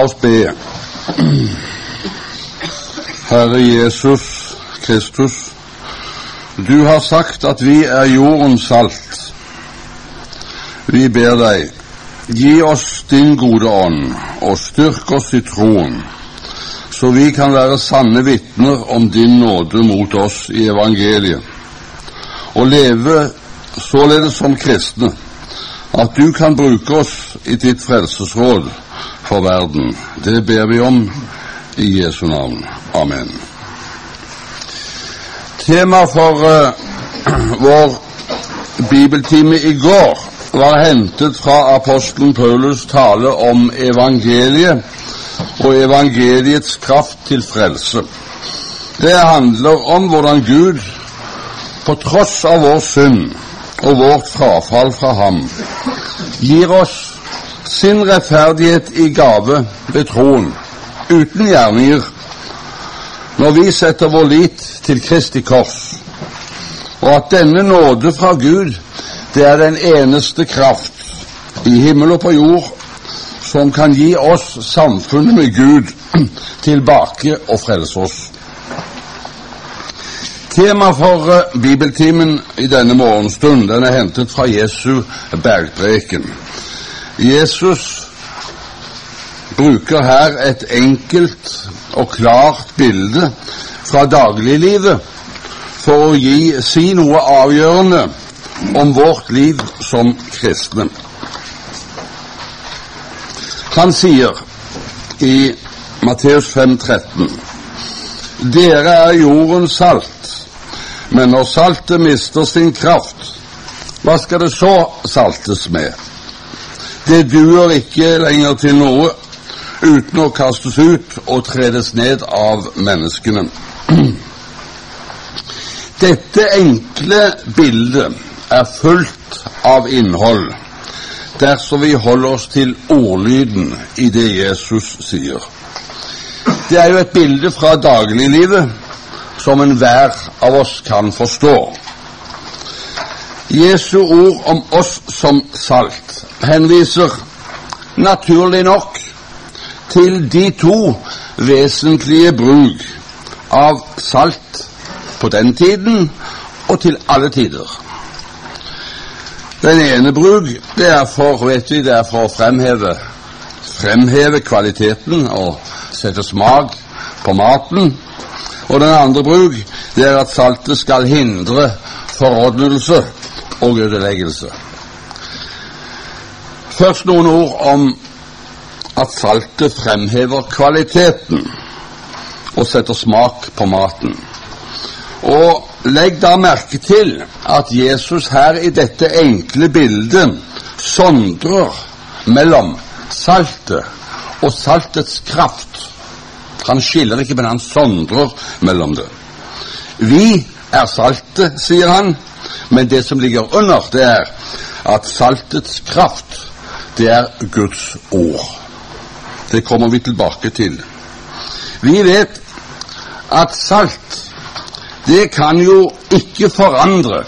La oss be. Herre Jesus Kristus, du har sagt at vi er jordens salt. Vi ber deg, gi oss din gode ånd, og styrk oss i troen, så vi kan være sanne vitner om din nåde mot oss i evangeliet, og leve således som kristne, at du kan bruke oss i ditt frelsesråd for verden. Det ber vi om i Jesu navn. Amen. Tema for uh, vår bibeltime i går var hentet fra apostelen Paulus tale om evangeliet og evangeliets kraft til frelse. Det handler om hvordan Gud, på tross av vår synd og vårt frafall fra ham, gir oss sin rettferdighet i gave ved troen, uten gjerninger, når vi setter vår lit til Kristi kors, og at denne nåde fra Gud, det er den eneste kraft i himmel og på jord som kan gi oss samfunnet med Gud tilbake og frelse oss. Tema for uh, bibeltimen i denne morgenstund den er hentet fra Jesu bergpreken. Jesus bruker her et enkelt og klart bilde fra dagliglivet for å gi, si noe avgjørende om vårt liv som kristne. Han sier i Matteus 5,13.: Dere er jordens salt, men når saltet mister sin kraft, hva skal det så saltes med? Det duer ikke lenger til noe uten å kastes ut og tredes ned av menneskene. Dette enkle bildet er fullt av innhold dersom vi holder oss til ordlyden i det Jesus sier. Det er jo et bilde fra dagliglivet som enhver av oss kan forstå. Jesu ord om oss som salt henviser naturlig nok til de to vesentlige bruk av salt på den tiden og til alle tider. Den ene bruk det er for vet vi, det er for å fremheve, fremheve kvaliteten og sette smak på maten. Og den andre bruk det er at saltet skal hindre forrådnelse og ødeleggelse. Først noen ord om at saltet fremhever kvaliteten og setter smak på maten. Og legg da merke til at Jesus her i dette enkle bildet sondrer mellom saltet og saltets kraft. Han skiller ikke, men han sondrer mellom det. Vi er saltet, sier han, men det som ligger under, det er at saltets kraft, det er Guds ord. Det kommer vi tilbake til. Vi vet at salt det kan jo ikke forandre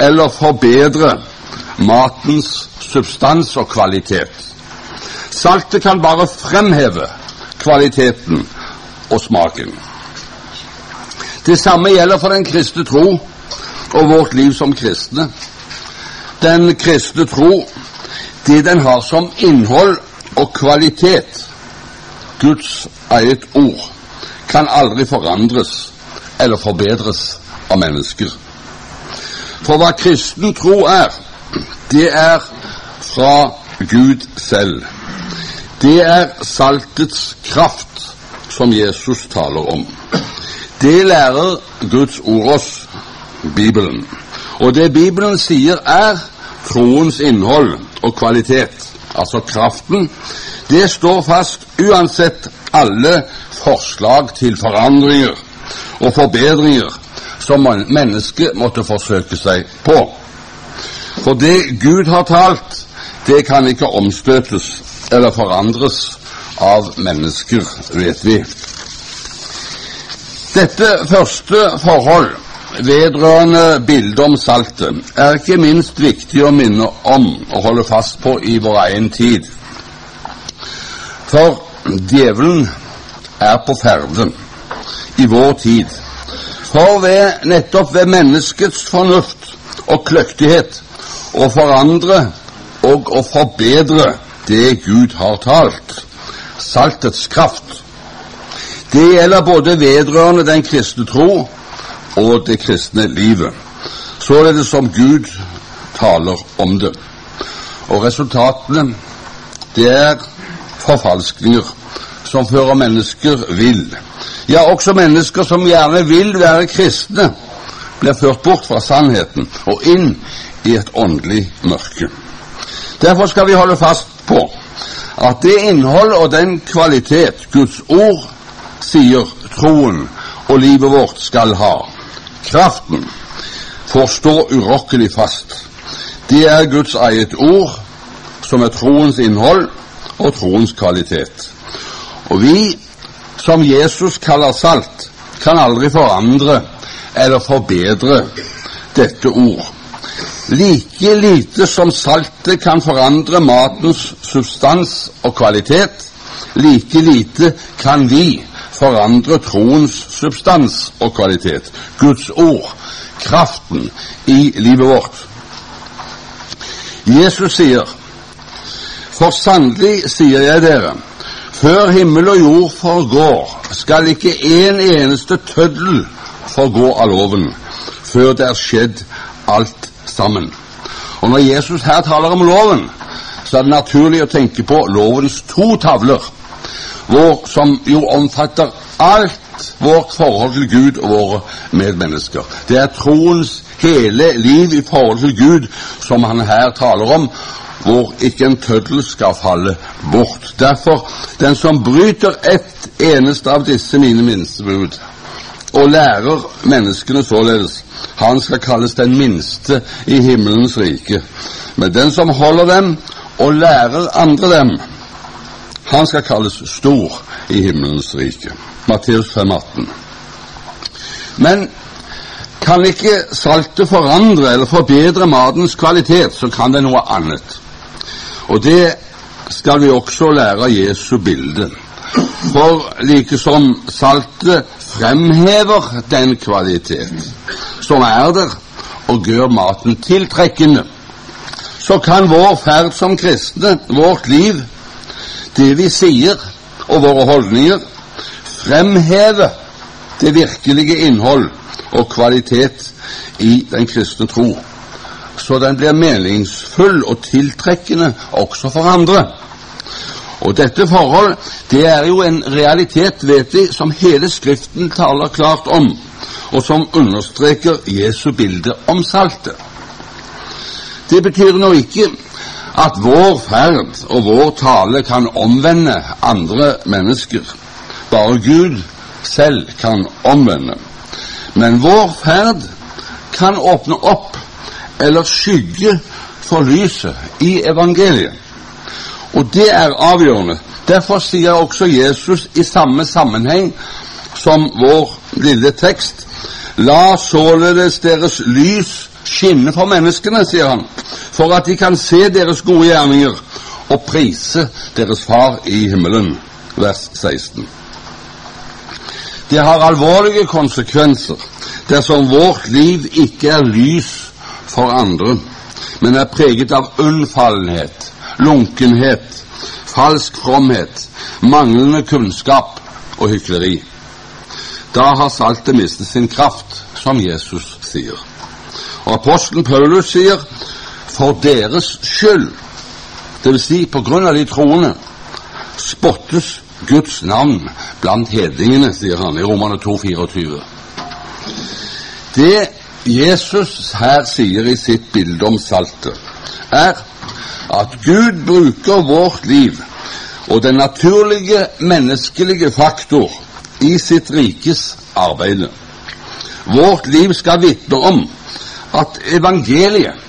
eller forbedre matens substans og kvalitet. Saltet kan bare fremheve kvaliteten og smaken. Det samme gjelder for den kristne tro og vårt liv som kristne. Den kristne tro, det den har som innhold og kvalitet, Guds eget ord, kan aldri forandres eller forbedres av mennesker. For hva kristen tro er, det er fra Gud selv. Det er saltets kraft som Jesus taler om. Det lærer Guds ord oss, Bibelen. Og det Bibelen sier er troens innhold og kvalitet, altså kraften, det står fast uansett alle forslag til forandringer og forbedringer som mennesket måtte forsøke seg på. For det Gud har talt, det kan ikke omstøtes eller forandres av mennesker, vet vi. Dette første forhold vedrørende bildet om saltet er ikke minst viktig å minne om og holde fast på i vår egen tid. For djevelen er på ferde i vår tid. For ved, nettopp ved menneskets fornuft og kløktighet å forandre og å forbedre det Gud har talt, saltets kraft. Det gjelder både vedrørende den kristne tro og det kristne livet, således som Gud taler om det. Og resultatene, det er forfalskninger som fører mennesker vill. Ja, også mennesker som gjerne vil være kristne, blir ført bort fra sannheten og inn i et åndelig mørke. Derfor skal vi holde fast på at det innhold og den kvalitet Guds ord sier troen og livet vårt skal ha, kraften, får stå urokkelig fast. Det er Guds eget ord, som er troens innhold og troens kvalitet. Og vi, som Jesus kaller salt, kan aldri forandre eller forbedre dette ord. Like lite som saltet kan forandre matens substans og kvalitet, like lite kan vi forandre troens substans og kvalitet. Guds ord, kraften i livet vårt. Jesus sier, For sannelig sier jeg dere, før himmel og jord forgår, skal ikke en eneste tøddel forgå av loven, før det er skjedd alt sammen. Og Når Jesus her taler om loven, så er det naturlig å tenke på lovens to tavler, hvor, som jo omfatter alt vårt forhold til Gud og våre medmennesker. Det er troens hele liv i forhold til Gud som han her taler om, hvor ikke en tøddel skal falle bort. Derfor, den som bryter ett eneste av disse mine minstebud, og lærer menneskene således, han skal kalles den minste i himmelens rike. Men den som holder dem og lærer andre dem, han skal kalles stor i himmelens rike. Matteus 5,18. Men kan ikke saltet forandre eller forbedre matens kvalitet, så kan det noe annet. Og det skal vi også lære av Jesu bilde. For like som saltet fremhever den kvalitet som er der, og gjør maten tiltrekkende, så kan vår ferd som kristne, vårt liv, det vi sier og våre holdninger, fremheve det virkelige innhold og kvalitet i den kristne tro, så den blir meningsfull og tiltrekkende også for andre. Og dette forhold, det er jo en realitet, vet vi, som hele Skriften taler klart om, og som understreker Jesu bilde om saltet. Det betyr nå ikke at vår ferd og vår tale kan omvende andre mennesker. Bare Gud selv kan omvende. Men vår ferd kan åpne opp eller skygge for lyset i evangeliet. Og det er avgjørende. Derfor sier også Jesus i samme sammenheng som vår lille tekst La således deres lys skinne for menneskene, sier han, for at de kan se deres gode gjerninger og prise deres Far i himmelen. Vers 16. Det har alvorlige konsekvenser dersom vårt liv ikke er lys for andre, men er preget av unnfallenhet, lunkenhet, falsk fromhet, manglende kunnskap og hykleri. Da har saltet mistet sin kraft, som Jesus sier. Og apostelen Paulus sier for deres skyld, dvs. Si på grunn av de troende, spottes Guds navn blant hedningene, sier han i Romane 2, 24. Det Jesus her sier i sitt bilde om saltet, er at Gud bruker vårt liv og den naturlige menneskelige faktor i sitt rikes arbeid. Vårt liv skal vitne om at evangeliet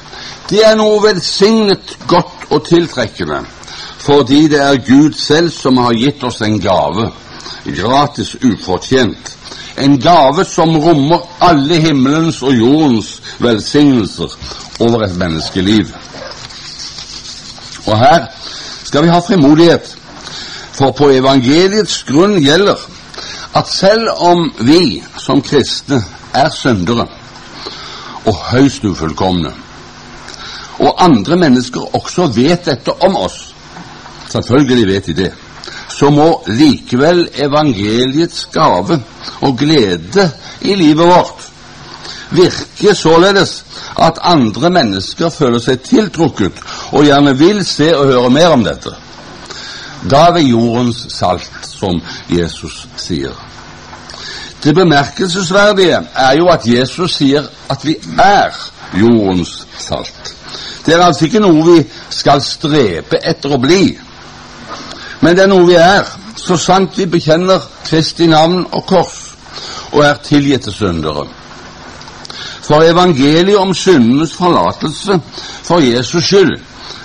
det er noe velsignet godt og tiltrekkende, fordi det er Gud selv som har gitt oss en gave, gratis ufortjent, en gave som rommer alle himmelens og jordens velsignelser over et menneskeliv. Og her skal vi ha frimodighet, For på evangeliets grunn gjelder at selv om vi som kristne er syndere og høyst ufullkomne, og andre mennesker også vet dette om oss, selvfølgelig vet de det, så må likevel evangeliets gave og glede i livet vårt virke således at andre mennesker føler seg tiltrukket og gjerne vil se og høre mer om dette. Da er vi jordens salt, som Jesus sier. Det bemerkelsesverdige er jo at Jesus sier at vi er jordens salt. Det er altså ikke noe vi skal strebe etter å bli, men det er noe vi er, så sant vi bekjenner Kristi navn og kors og er tilgitte syndere. For evangeliet om syndenes forlatelse for Jesus skyld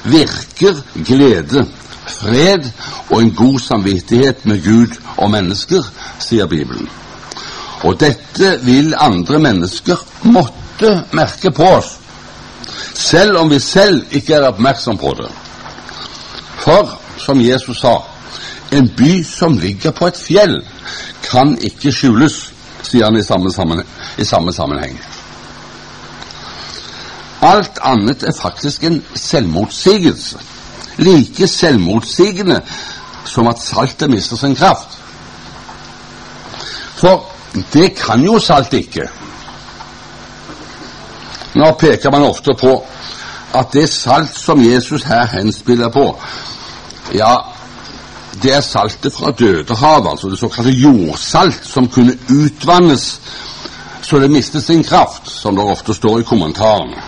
virker glede, fred og en god samvittighet med Gud og mennesker, sier Bibelen. Og dette vil andre mennesker måtte merke på oss, selv om vi selv ikke er oppmerksom på det. For, som Jesus sa, en by som ligger på et fjell, kan ikke skjules, sier han i samme, sammenheng. I samme sammenheng. Alt annet er faktisk en selvmotsigelse. Like selvmotsigende som at saltet mister sin kraft. For det kan jo salt ikke. Nå peker man ofte på at det salt som Jesus her henspiller på, ja, det er saltet fra Dødehavet, altså det såkalte jordsalt, som kunne utvannes så det mistet sin kraft, som det ofte står i kommentarene.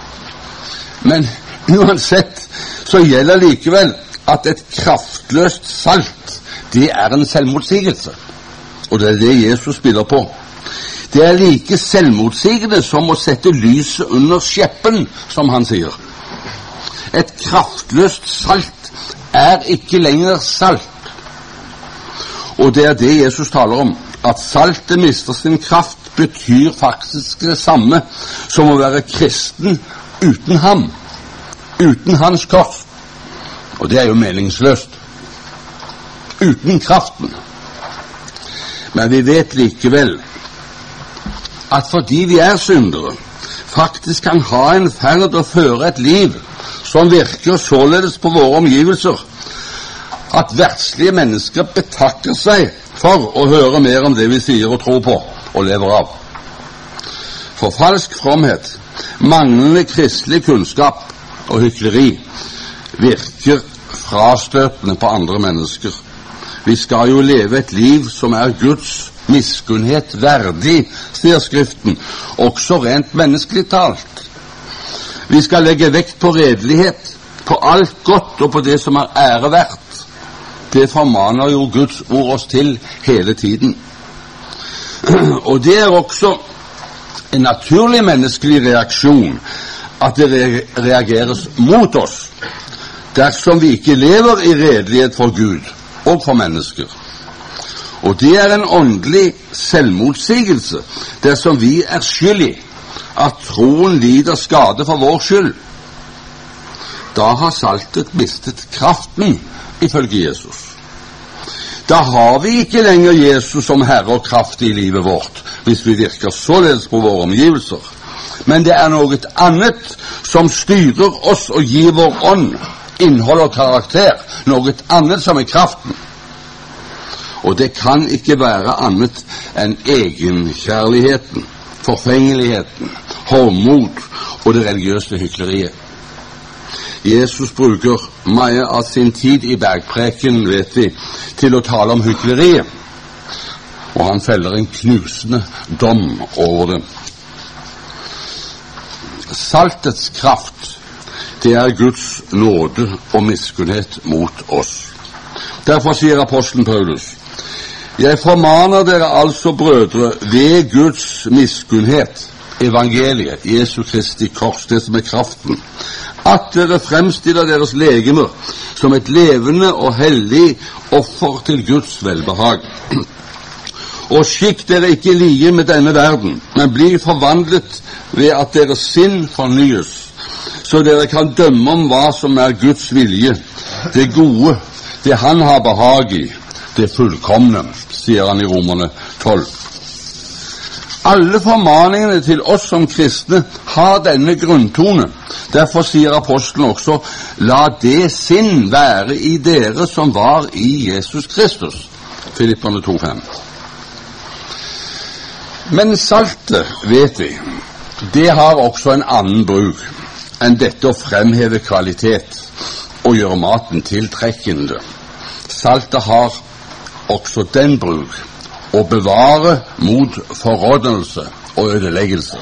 Men uansett så gjelder likevel at et kraftløst salt, det er en selvmotsigelse. Og det er det Jesus spiller på. Det er like selvmotsigende som å sette lyset under skjeppen, som han sier. Et kraftløst salt er ikke lenger salt. Og det er det Jesus taler om. At saltet mister sin kraft, betyr faktisk det samme som å være kristen uten ham. Uten hans kors. Og det er jo meningsløst. Uten kraften. Men vi vet likevel at fordi vi er syndere, faktisk kan ha en ferd og føre et liv som virker således på våre omgivelser at verdslige mennesker betakker seg for å høre mer om det vi sier og tror på og lever av. For falsk fromhet, manglende kristelig kunnskap og hykleri virker frastøtende på andre mennesker. Vi skal jo leve et liv som er Guds miskunnhet verdig, sier Skriften, også rent menneskelig talt. Vi skal legge vekt på redelighet, på alt godt og på det som er ære verdt. Det formaner jo Guds ord oss til hele tiden. Og det er også en naturlig menneskelig reaksjon at det reageres mot oss dersom vi ikke lever i redelighet for Gud og for mennesker. Og det er en åndelig selvmotsigelse dersom vi er skyld i at troen lider skade for vår skyld. Da har saltet mistet kraften, ifølge Jesus. Da har vi ikke lenger Jesus som herre og kraft i livet vårt, hvis vi virker således på våre omgivelser. Men det er noe annet som styrer oss og gir vår ånd innhold og karakter. Noe annet som er kraften. Og det kan ikke være annet enn egenkjærligheten, forfengeligheten, hovmod og det religiøse hykleriet. Jesus bruker mye av sin tid i bergpreken, vet vi, til å tale om hykleriet. Og han feller en knusende dom over det. Saltets kraft, det er Guds nåde og miskunnhet mot oss. Derfor sier apostelen Paulus jeg formaner dere altså, brødre, ved Guds miskunnhet, evangeliet, Jesu Kristi kors, det som er kraften, at dere fremstiller deres legemer som et levende og hellig offer til Guds velbehag. Og skikk dere ikke lie med denne verden, men bli forvandlet ved at deres sinn fornyes, så dere kan dømme om hva som er Guds vilje, det gode, det Han har behag i, det fullkomne, sier han i Romerne 12. Alle formaningene til oss som kristne har denne grunntone. Derfor sier apostelen også 'la det sinn være i dere som var i Jesus Kristus'. Filipperne 2,5. Men saltet, vet vi, det har også en annen bruk enn dette å fremheve kvalitet og gjøre maten tiltrekkende. Saltet har også den bruk å bevare mot forrådnelse og ødeleggelse.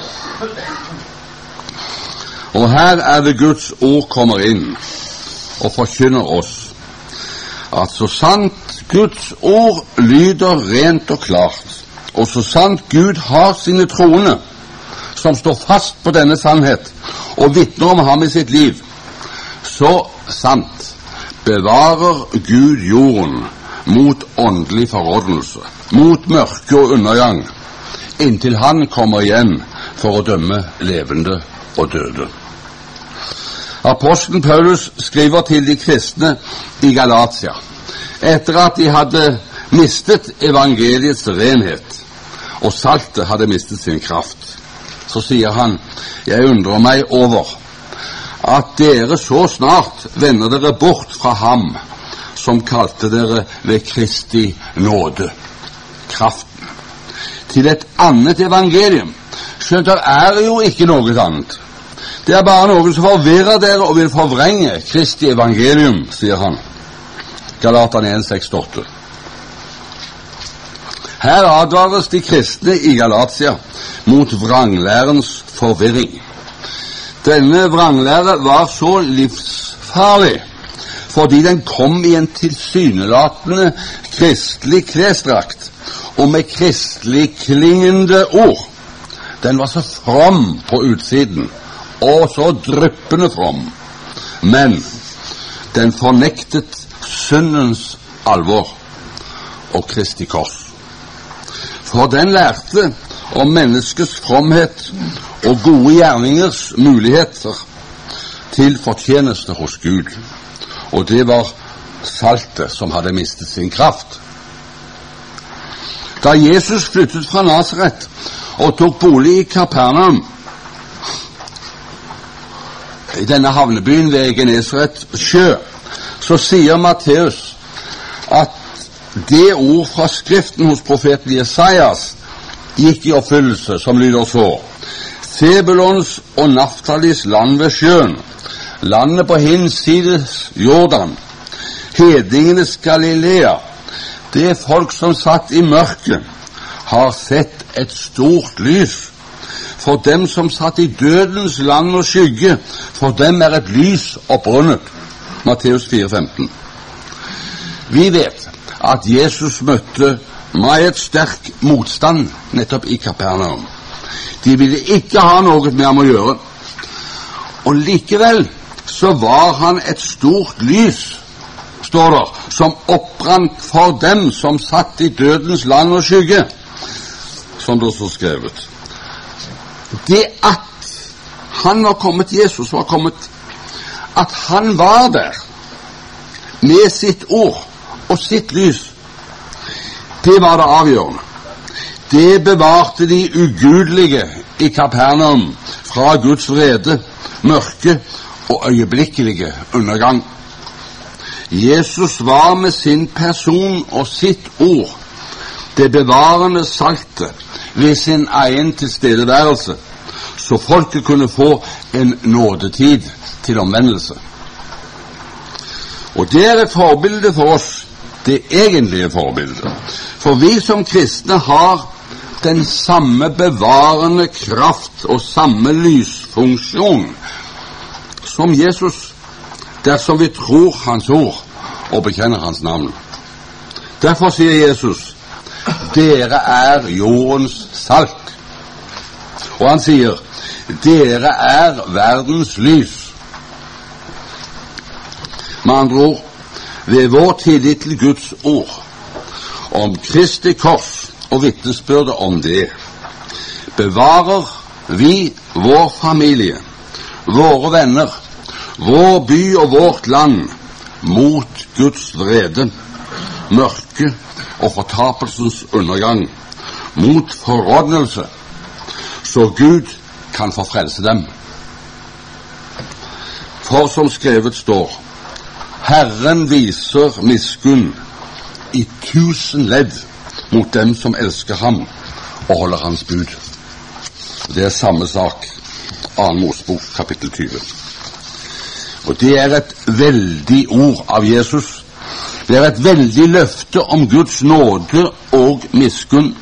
Og her er det Guds ord kommer inn og forkynner oss at så sant Guds ord lyder rent og klart, og så sant Gud har sine troende, som står fast på denne sannhet og vitner om ham i sitt liv, så sant bevarer Gud jorden mot åndelig forrådnelse, mot mørke og undergang, inntil Han kommer igjen for å dømme levende og døde. Apostelen Paulus skriver til de kristne i Galatia etter at de hadde mistet evangeliets renhet og saltet hadde mistet sin kraft så sier han, jeg undrer meg over at dere så snart vender dere bort fra ham som kalte dere ved Kristi nåde, kraften, til et annet evangelium. Skjønt det er jo ikke noe annet. Det er bare noen som forvirrer dere og vil forvrenge Kristi evangelium, sier han. Galatane 1,68. Her advares de kristne i Galatia mot vranglærens forvirring. Denne vranglære var så livsfarlig fordi den kom i en tilsynelatende kristelig klesdrakt og med kristelig klingende ord. Den var så from på utsiden og så dryppende from, men den fornektet syndens alvor og Kristi kors. For den lærte om menneskets fromhet og gode gjerningers muligheter til fortjeneste hos Gud. Og det var saltet som hadde mistet sin kraft. Da Jesus flyttet fra Nasaret og tok bolig i Kapernaum, i denne havnebyen ved Genesaret sjø, så sier Matteus at det ord fra Skriften hos profeten Jesajas gikk i oppfyllelse, som lyder så Sebulons og Naftalis land ved sjøen, landet på hinsides Jordan, hedningenes Galilea, det folk som satt i mørket, har sett et stort lys. For dem som satt i dødens land og skygge, for dem er et lys oppbrunnet. Matteus 4, 15. Vi vet at Jesus møtte meget sterk motstand nettopp i Kapernaum. De ville ikke ha noe med ham å gjøre. Og likevel så var han et stort lys, står det, som opprant for dem som satt i dødens land og skygge, som det står skrevet. Det at han var kommet, Jesus var kommet, at han var der med sitt ord og sitt lys, det var det avgjørende. Det bevarte de ugudelige i Kapernaum fra Guds vrede, mørke og øyeblikkelige undergang. Jesus var med sin person og sitt ord det bevarende saltet ved sin egen tilstedeværelse, så folket kunne få en nådetid til omvendelse. Og det er et forbilde for oss det egentlige forbildet. For vi som kristne har den samme bevarende kraft og samme lysfunksjon som Jesus dersom vi tror Hans ord og bekjenner Hans navn. Derfor sier Jesus dere er jordens salt. Og han sier dere er verdens lys. Med andre ord ved vår tillit til Guds ord, om Kristi kors og vitnesbyrdet om det, bevarer vi vår familie, våre venner, vår by og vårt land mot Guds vrede, mørke og fortapelsens undergang, mot forrådnelse, så Gud kan forfrelse dem. For som skrevet står, Herren viser miskunn i tusen ledd mot dem som elsker ham og holder hans bud. Det er samme sak, 2. Mosebok kapittel 20. Og det er et veldig ord av Jesus. Det er et veldig løfte om Guds nåde og miskunn.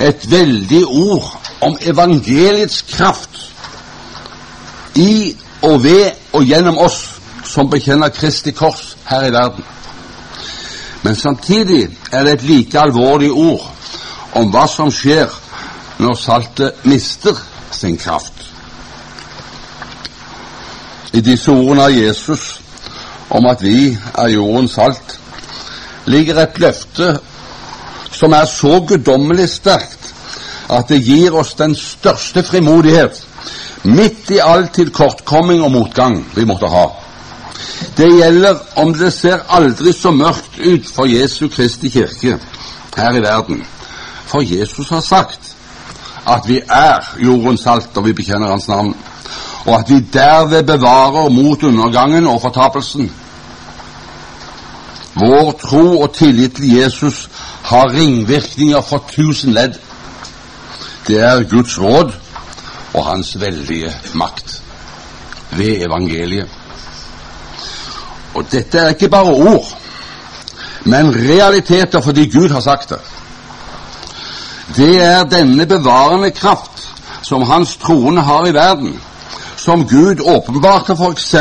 Et veldig ord om evangeliets kraft i og ved og gjennom oss som bekjenner Kristi kors her i verden. Men samtidig er det et like alvorlig ord om hva som skjer når saltet mister sin kraft. I disse ordene av Jesus om at vi er jordens salt, ligger et løfte som er så guddommelig sterkt at det gir oss den største frimodighet midt i all tilkortkomming og motgang vi måtte ha. Det gjelder om det ser aldri så mørkt ut for Jesu Kristi kirke her i verden. For Jesus har sagt at vi er jordens salt, og vi bekjenner Hans navn, og at vi derved bevarer mot undergangen og fortapelsen. Vår tro og tillit til Jesus har ringvirkninger for tusen ledd. Det er Guds råd og Hans veldige makt ved evangeliet. Og dette er ikke bare ord, men realiteter fordi Gud har sagt det. Det er denne bevarende kraft som Hans troende har i verden, som Gud åpenbarte f.eks.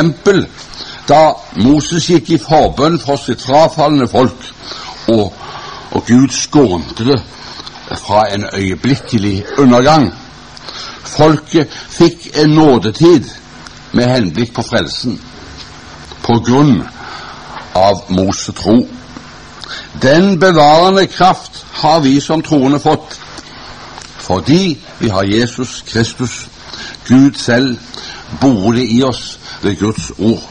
da Moses gikk i forbønn for sitt frafalne folk, og, og Gud skånte det fra en øyeblikkelig undergang. Folket fikk en nådetid med henblikk på frelsen på grunn av Mosetro. Den bevarende kraft har vi som troende fått fordi vi har Jesus Kristus, Gud selv, bolig i oss ved Guds ord.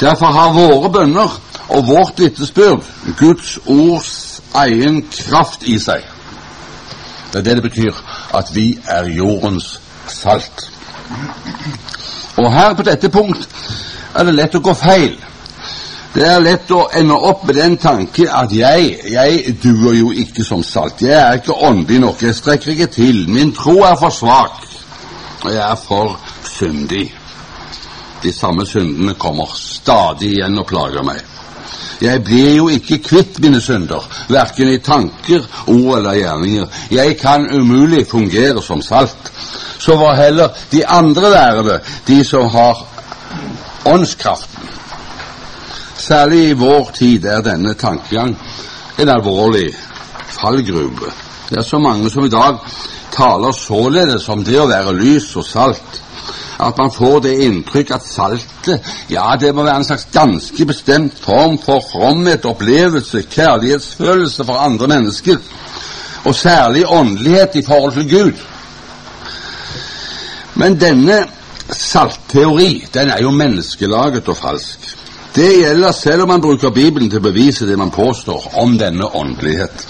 Derfor har våre bønner og vårt vitnesbyrd Guds ords egen kraft i seg. Det er det det betyr at vi er jordens salt. Og her på dette punkt er det lett å gå feil. Det er lett å ende opp med den tanke at jeg, jeg duer jo ikke som salt. Jeg er ikke åndelig nok. Jeg strekker ikke til. Min tro er for svak. Og jeg er for syndig. De samme syndene kommer stadig igjen og plager meg. Jeg blir jo ikke kvitt mine synder, verken i tanker, ord eller gjerninger. Jeg kan umulig fungere som salt. Så får heller de andre være de som har åndskraften. Særlig i vår tid er denne tankegang en alvorlig fallgruve. Det er så mange som i dag taler således om det å være lys og salt, at man får det inntrykk at saltet, ja, det må være en slags ganske bestemt form for fromhet, opplevelse, kjærlighetsfølelse for andre mennesker, og særlig åndelighet i forhold til Gud. Men denne saltteori, den er jo menneskelaget og falsk. Det gjelder selv om man bruker Bibelen til å bevise det man påstår om denne åndelighet.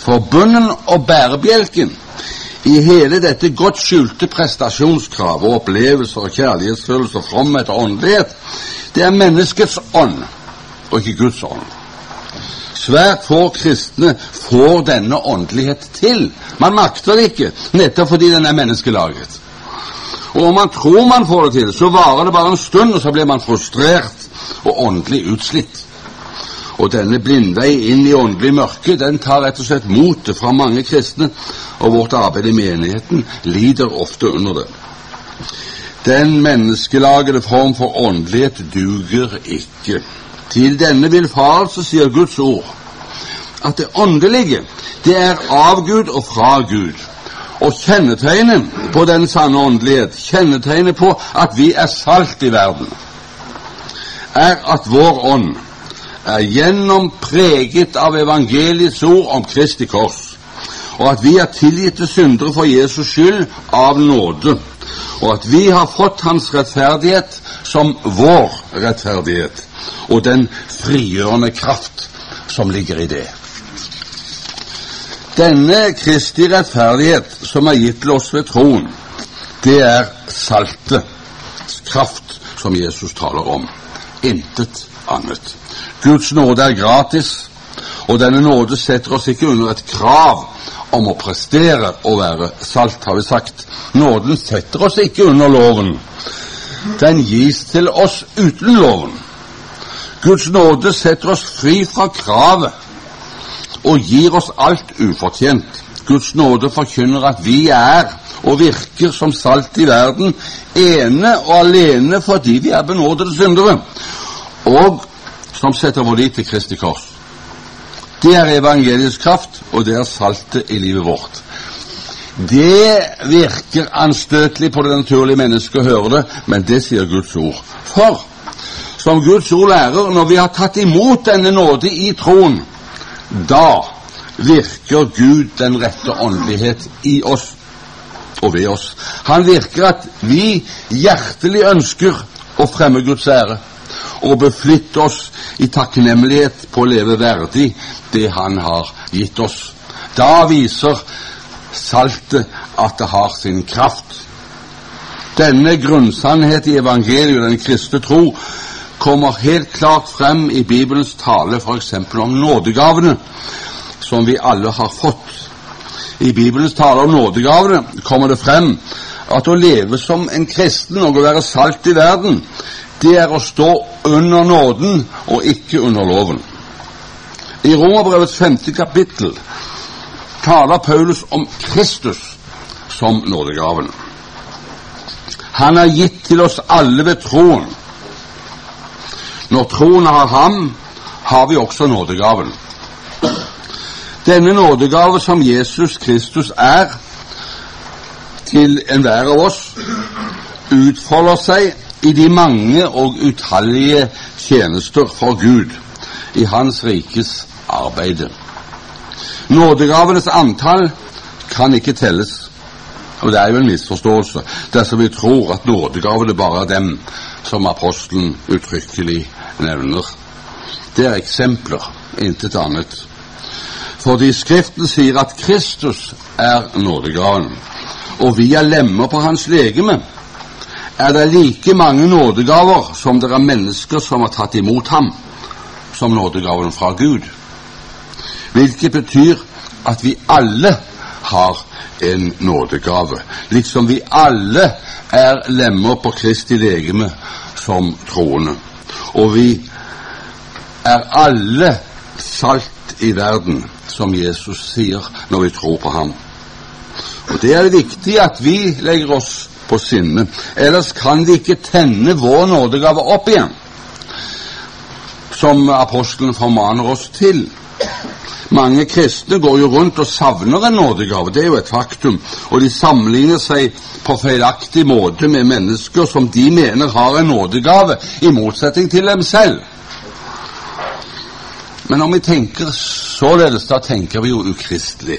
For bunnen og bærebjelken i hele dette godt skjulte prestasjonskravet og opplevelser og kjærlighetsfølelser, fromhet og åndelighet, det er menneskets ånd og ikke Guds ånd. Svært få kristne får denne åndelighet til. Man makter det ikke, nettopp fordi den er menneskelaget. Og om man tror man får det til, så varer det bare en stund, og så blir man frustrert og åndelig utslitt. Og denne blindvei inn i åndelig mørke, den tar rett og slett motet fra mange kristne, og vårt arbeid i menigheten lider ofte under det. Den menneskelagede form for åndelighet duger ikke. Til denne villfarelse sier Guds ord at det åndelige, det er av Gud og fra Gud. Og kjennetegnet på den sanne åndelighet, kjennetegnet på at vi er salt i verden, er at vår ånd er gjennompreget av evangeliets ord om Kristi kors, og at vi er tilgitte syndere for Jesus skyld av nåde, og at vi har fått Hans rettferdighet som vår rettferdighet, og den frigjørende kraft som ligger i det. Denne Kristi rettferdighet som er gitt til oss ved troen, det er saltets kraft som Jesus taler om. Intet annet. Guds nåde er gratis, og denne nåde setter oss ikke under et krav om å prestere og være salt, har vi sagt. Nåden setter oss ikke under loven. Den gis til oss uten loven. Guds nåde setter oss fri fra kravet og gir oss alt ufortjent. Guds nåde forkynner at vi er og virker som salt i verden, ene og alene fordi vi er benådede syndere, og som setter vår lit til Kristi kors. Det er evangeliets kraft, og det er saltet i livet vårt. Det virker anstøtelig på det naturlige mennesket å høre det, men det sier Guds ord. For som Guds ord lærer, når vi har tatt imot denne nåde i troen, da virker Gud den rette åndelighet i oss og ved oss. Han virker at vi hjertelig ønsker å fremme Guds ære og beflitte oss i takknemlighet på å leve verdig det Han har gitt oss. Da viser saltet at det har sin kraft. Denne grunnsannhet i evangeliet, og den kristne tro, kommer helt klart frem i Bibelens tale f.eks. om nådegavene som vi alle har fått. I Bibelens tale om nådegavene kommer det frem at å leve som en kristen og å være salt i verden, det er å stå under nåden og ikke under loven. I Romerbrevets femte kapittel taler Paulus om Kristus som nådegaven. Han er gitt til oss alle ved troen. Når troen har ham, har vi også nådegaven. Denne nådegave som Jesus Kristus er til enhver av oss, utfolder seg i de mange og utallige tjenester for Gud i Hans rikes arbeid. Nådegavenes antall kan ikke telles, og det er jo en misforståelse dersom vi tror at nådegavene bare er dem som apostelen uttrykkelig nevner. Det er eksempler, intet annet. Fordi Skriften sier at Kristus er nådegaven, og vi er lemmer på hans legeme, er det like mange nådegaver som det er mennesker som har tatt imot ham som nådegaven fra Gud. Hvilket betyr at vi alle har en nådegave, liksom vi alle er lemmer på Kristi legeme som troende. Og vi er alle salt i verden, som Jesus sier når vi tror på ham. Og Det er viktig at vi legger oss på sinne, ellers kan vi ikke tenne vår nådegave opp igjen, som apostelen formaner oss til. Mange kristne går jo rundt og savner en nådegave, det er jo et faktum, og de sammenligner seg på feilaktig måte med mennesker som de mener har en nådegave, i motsetning til dem selv. Men når vi tenker således, da tenker vi jo ukristelig.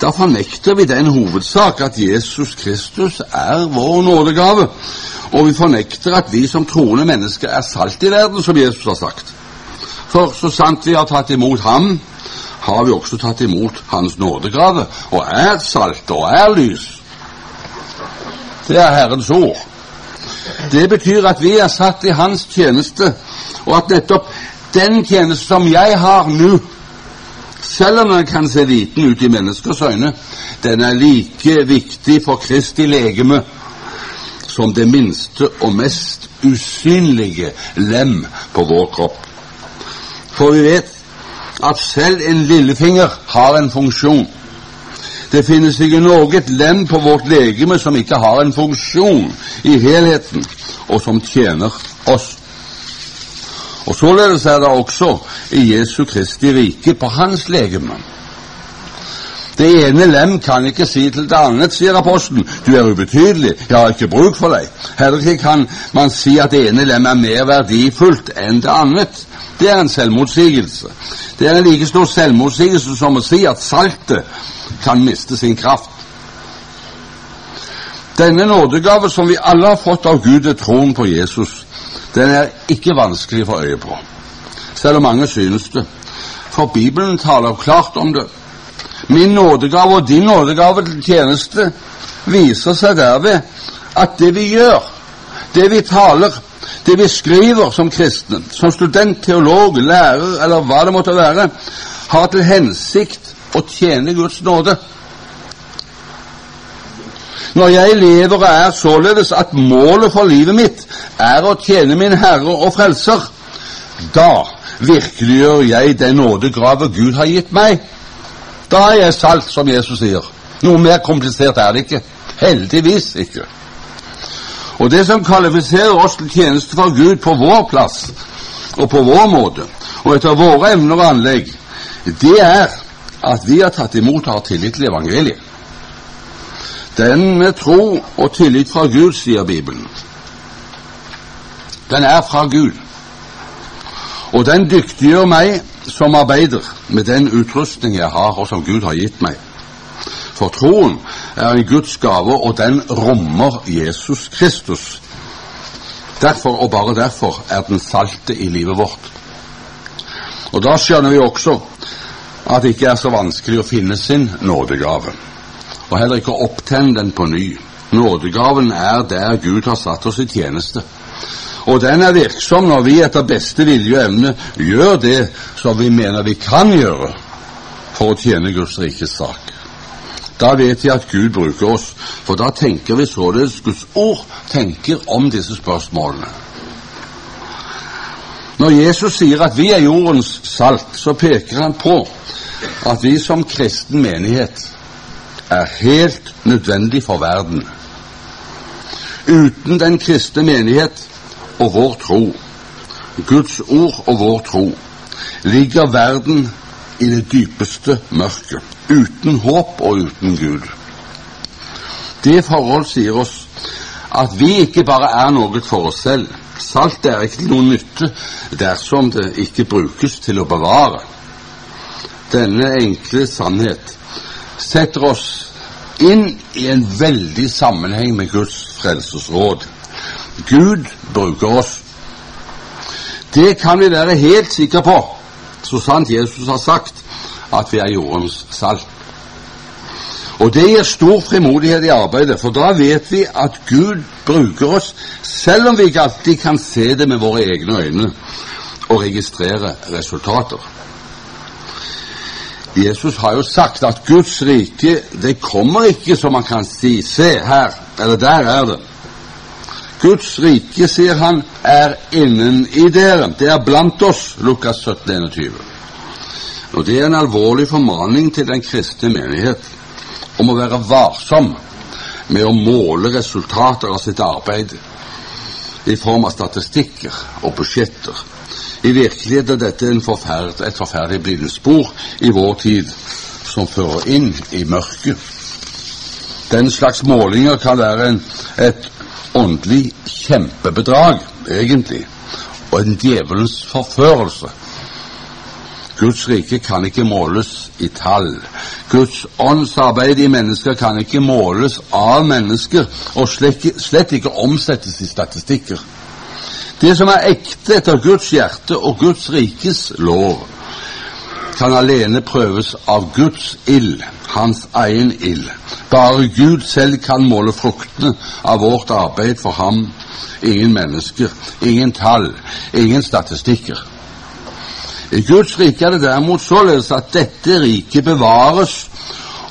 Da fornekter vi den hovedsak at Jesus Kristus er vår nådegave, og vi fornekter at vi som troende mennesker er salt i verden, som Jesus har sagt. For så sant vi har tatt imot ham, har vi også tatt imot Hans nådegave, og er salt og er lys. Det er Herrens ord. Det betyr at vi er satt i Hans tjeneste, og at nettopp den tjeneste som jeg har nå, selv om den kan se liten ut i menneskers øyne, den er like viktig for Kristi legeme som det minste og mest usynlige lem på vår kropp. For vi vet at selv en lillefinger har en funksjon. Det finnes ikke noe lem på vårt legeme som ikke har en funksjon i helheten, og som tjener oss. Og Således er det også i Jesu Kristi rike på hans legeme. Det ene lem kan ikke si til det annet, sier apostelen, du er ubetydelig, jeg har ikke bruk for deg. Heller ikke kan man si at det ene lem er mer verdifullt enn det annet. Det er en selvmotsigelse. Det er en like stor selvmotsigelse som å si at saltet kan miste sin kraft. Denne nådegave som vi alle har fått av Gud ved troen på Jesus, den er ikke vanskelig å få øye på, selv om mange synes det. For Bibelen taler klart om det. min nådegave og din nådegave til tjeneste viser seg derved at det vi gjør, det vi taler, det vi skriver som kristne, som student, teolog, lærer eller hva det måtte være, har til hensikt å tjene Guds nåde. Når jeg lever og er således at målet for livet mitt er å tjene min Herre og Frelser, da virkeliggjør jeg den nådegrave Gud har gitt meg. Da er jeg salt, som Jesus sier. Noe mer komplisert er det ikke. Heldigvis ikke. Og det som kvalifiserer oss til tjeneste for Gud på vår plass og på vår måte og etter våre evner og anlegg, det er at vi har tatt imot og har tillit til evangeliet. Den med tro og tillit fra Gud, sier Bibelen. Den er fra Gud. Og den dyktiggjør meg som arbeider med den utrustning jeg har, og som Gud har gitt meg. For troen er en Guds gave, og den rommer Jesus Kristus. Derfor, og bare derfor, er den salte i livet vårt. Og da skjønner vi også at det ikke er så vanskelig å finne sin nådegave og heller ikke opptenne den på ny. Nådegaven er der Gud har satt oss i tjeneste. Og den er virksom når vi etter beste vilje og evne gjør det som vi mener vi kan gjøre for å tjene Guds rikes sak. Da vet vi at Gud bruker oss, for da tenker vi således Guds ord tenker om disse spørsmålene. Når Jesus sier at vi er jordens salt, så peker han på at vi som kristen menighet er helt nødvendig for verden. Uten den kristne menighet og vår tro, Guds ord og vår tro, ligger verden i det dypeste mørket, uten håp og uten Gud. Det forhold sier oss at vi ikke bare er noe for oss selv. Salt er ikke til noen nytte dersom det ikke brukes til å bevare. Denne enkle sannhet setter oss inn i en veldig sammenheng med Guds frelsesråd. Gud bruker oss. Det kan vi være helt sikre på, så sant Jesus har sagt at vi er jordens salt. Og det gir stor frimodighet i arbeidet, for da vet vi at Gud bruker oss, selv om vi ikke alltid kan se det med våre egne øyne og registrere resultater. Jesus har jo sagt at Guds rike det kommer ikke som man kan si Se her, eller der er det. Guds rike, sier han, er innen i dere. Det er blant oss. Lukas 17, 21. Og Det er en alvorlig formaning til den kristne menighet om å være varsom med å måle resultater av sitt arbeid i form av statistikker og budsjetter i virkeligheten er dette forferd, et forferdelig blindspor i vår tid som fører inn i mørket. Den slags målinger kan være en, et åndelig kjempebedrag, egentlig, og en djevelens forførelse. Guds rike kan ikke måles i tall. Guds åndsarbeid i mennesker kan ikke måles av mennesker, og slett, ikke omsettes i statistikker. Det som er ekte etter Guds hjerte og Guds rikes lov, kan alene prøves av Guds ild, hans egen ild. Bare Gud selv kan måle fruktene av vårt arbeid for ham. Ingen mennesker, ingen tall, ingen statistikker. Guds rike er det derimot således at dette riket bevares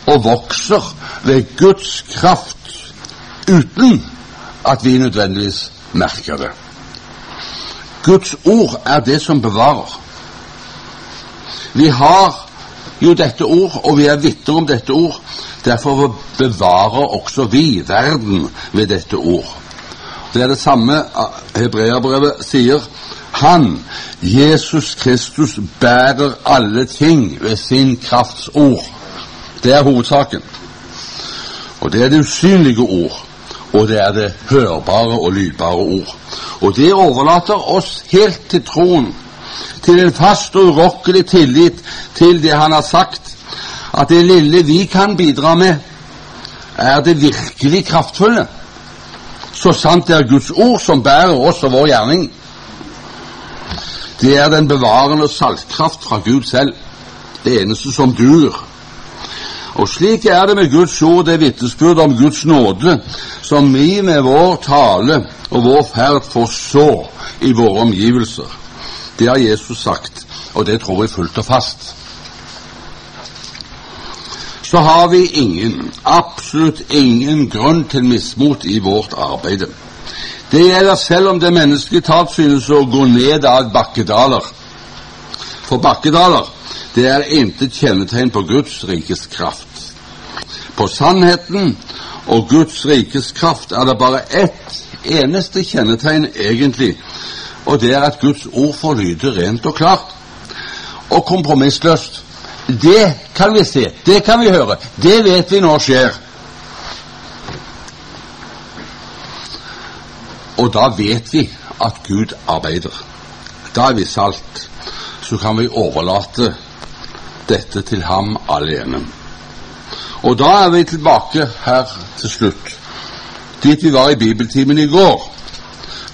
og vokser ved Guds kraft, uten at vi nødvendigvis merker det. Guds ord er det som bevarer. Vi har jo dette ord, og vi er vitner om dette ord. Derfor bevarer også vi verden ved dette ord. Det er det samme hebreerbrevet sier. Han, Jesus Kristus, bærer alle ting ved sin krafts ord. Det er hovedsaken. Og det er det usynlige ord og det er det hørbare og lydbare ord. Og det overlater oss helt til troen, til en fast og urokkelig tillit til det Han har sagt, at det lille vi kan bidra med, er det virkelig kraftfulle. Så sant det er Guds ord som bærer oss og vår gjerning. Det er den bevarende saltkraft fra Gud selv, det eneste som dur. Og slik er det med Guds ord, det vitnesbyrd om Guds nåde, som vi med vår tale og vår ferd får så i våre omgivelser. Det har Jesus sagt, og det tror jeg fullt og fast. Så har vi ingen, absolutt ingen grunn til mismot i vårt arbeid. Det gjelder selv om det menneskelige tap synes å gå ned av bakkedaler. For bakkedaler, det er intet kjennetegn på Guds rikes kraft. På sannheten og Guds rikes kraft er det bare ett eneste kjennetegn egentlig, og det er at Guds ord får lyde rent og klart. Og kompromissløst. Det kan vi se, det kan vi høre, det vet vi nå skjer. Og da vet vi at Gud arbeider. Da er vi salt. Så kan vi overlate dette til ham alene. Og da er vi tilbake her til slutt, dit vi var i bibeltimen i går.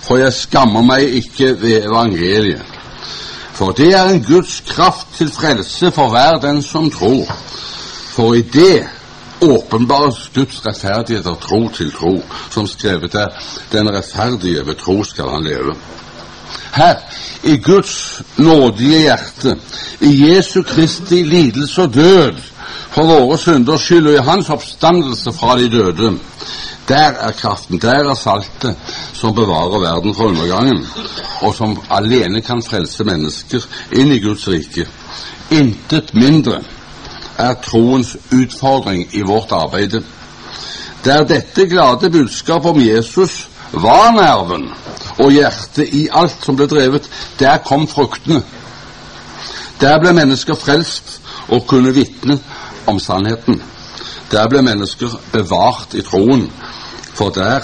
For jeg skammer meg ikke ved evangeliet. For det er en Guds kraft til frelse for hver den som tror. For i det åpenbares Guds rettferdighet av tro til tro, som skrevet er, den rettferdige ved tro skal han leve. Her, i Guds nådige hjerte, i Jesu Kristi lidelse og død for våre synders skyld og i Hans oppstandelse fra de døde, der er kraften, der er saltet som bevarer verden fra undergangen, og som alene kan frelse mennesker inn i Guds rike. Intet mindre er troens utfordring i vårt arbeid. Der dette glade budskap om Jesus var nerven og hjertet i alt som ble drevet, der kom fruktene. Der ble mennesker frelst og kunne vitne om sannheten. Der ble mennesker bevart i troen, for der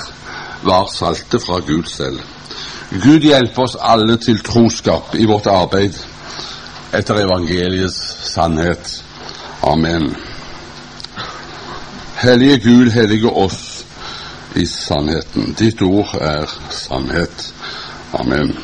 var saltet fra Gud selv. Gud hjelpe oss alle til troskap i vårt arbeid etter evangeliets sannhet. Amen. Hellige Gud, hellige oss i sannheten. Ditt ord er sannhet. Amen.